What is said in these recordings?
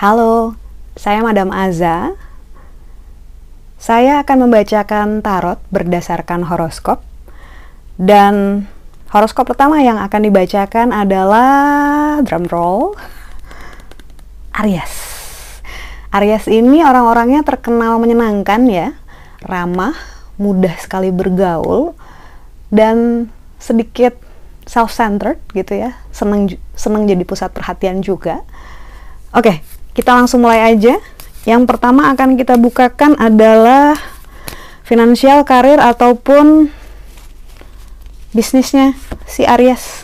Halo, saya Madam Aza. Saya akan membacakan tarot berdasarkan horoskop. Dan horoskop pertama yang akan dibacakan adalah drum roll. Aries. Aries ini orang-orangnya terkenal menyenangkan ya, ramah, mudah sekali bergaul dan sedikit self-centered gitu ya. Seneng seneng jadi pusat perhatian juga. Oke, kita langsung mulai aja. Yang pertama akan kita bukakan adalah finansial, karir ataupun bisnisnya si Aries.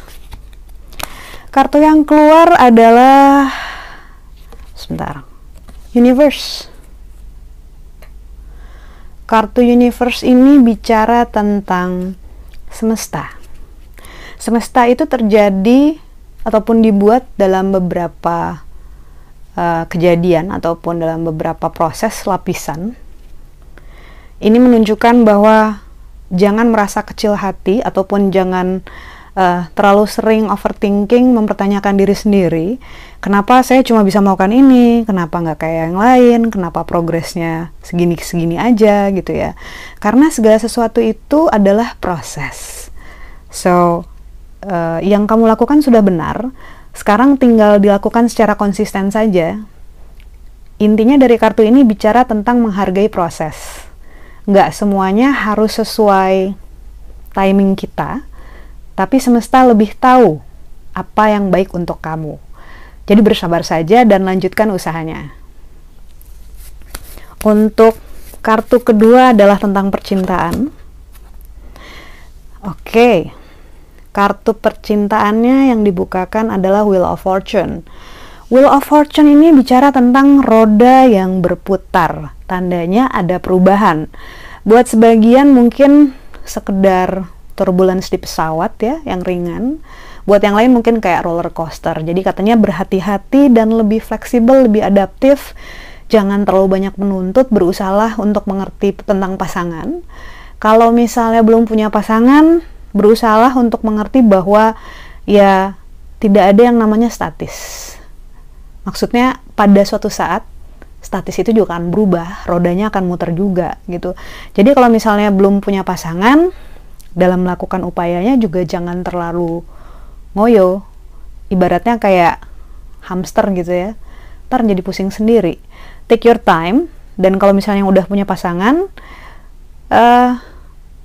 Kartu yang keluar adalah sebentar. Universe. Kartu Universe ini bicara tentang semesta. Semesta itu terjadi ataupun dibuat dalam beberapa uh, kejadian ataupun dalam beberapa proses lapisan ini menunjukkan bahwa jangan merasa kecil hati ataupun jangan uh, terlalu sering overthinking mempertanyakan diri sendiri kenapa saya cuma bisa melakukan ini? Kenapa nggak kayak yang lain? Kenapa progresnya segini segini aja gitu ya? Karena segala sesuatu itu adalah proses. So uh, yang kamu lakukan sudah benar sekarang tinggal dilakukan secara konsisten saja. Intinya dari kartu ini bicara tentang menghargai proses. Nggak semuanya harus sesuai timing kita, tapi semesta lebih tahu apa yang baik untuk kamu. Jadi bersabar saja dan lanjutkan usahanya. Untuk kartu kedua adalah tentang percintaan. Oke. Kartu percintaannya yang dibukakan adalah Wheel of Fortune. Wheel of Fortune ini bicara tentang roda yang berputar. Tandanya ada perubahan. Buat sebagian mungkin sekedar turbulence di pesawat ya, yang ringan. Buat yang lain mungkin kayak roller coaster. Jadi katanya berhati-hati dan lebih fleksibel, lebih adaptif. Jangan terlalu banyak menuntut, berusahalah untuk mengerti tentang pasangan. Kalau misalnya belum punya pasangan, berusahalah untuk mengerti bahwa ya tidak ada yang namanya statis. Maksudnya pada suatu saat statis itu juga akan berubah, rodanya akan muter juga gitu. Jadi kalau misalnya belum punya pasangan, dalam melakukan upayanya juga jangan terlalu ngoyo. Ibaratnya kayak hamster gitu ya. Ntar jadi pusing sendiri. Take your time dan kalau misalnya udah punya pasangan, uh,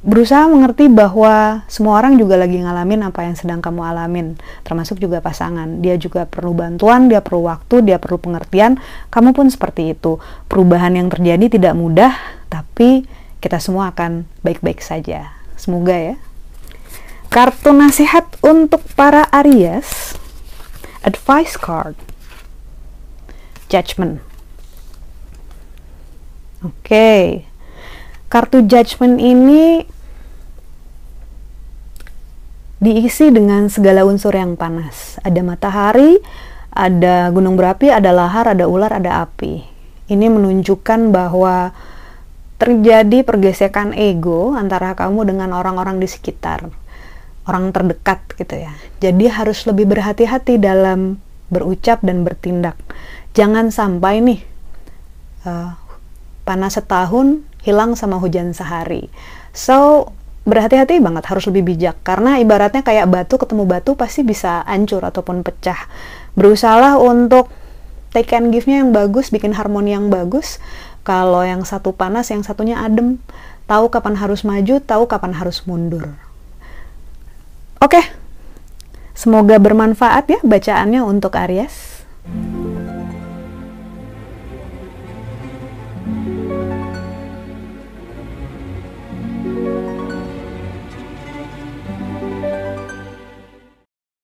berusaha mengerti bahwa semua orang juga lagi ngalamin apa yang sedang kamu alamin, termasuk juga pasangan. Dia juga perlu bantuan, dia perlu waktu, dia perlu pengertian. Kamu pun seperti itu. Perubahan yang terjadi tidak mudah, tapi kita semua akan baik-baik saja. Semoga ya. Kartu nasihat untuk para Aries. Advice card. Judgment. Oke. Okay kartu judgment ini diisi dengan segala unsur yang panas. Ada matahari, ada gunung berapi, ada lahar, ada ular, ada api. Ini menunjukkan bahwa terjadi pergesekan ego antara kamu dengan orang-orang di sekitar, orang terdekat gitu ya. Jadi harus lebih berhati-hati dalam berucap dan bertindak. Jangan sampai nih uh, panas setahun hilang sama hujan sehari. So, berhati-hati banget harus lebih bijak karena ibaratnya kayak batu ketemu batu pasti bisa hancur ataupun pecah. Berusahalah untuk take and give-nya yang bagus, bikin harmoni yang bagus. Kalau yang satu panas, yang satunya adem. Tahu kapan harus maju, tahu kapan harus mundur. Oke. Semoga bermanfaat ya bacaannya untuk Aries.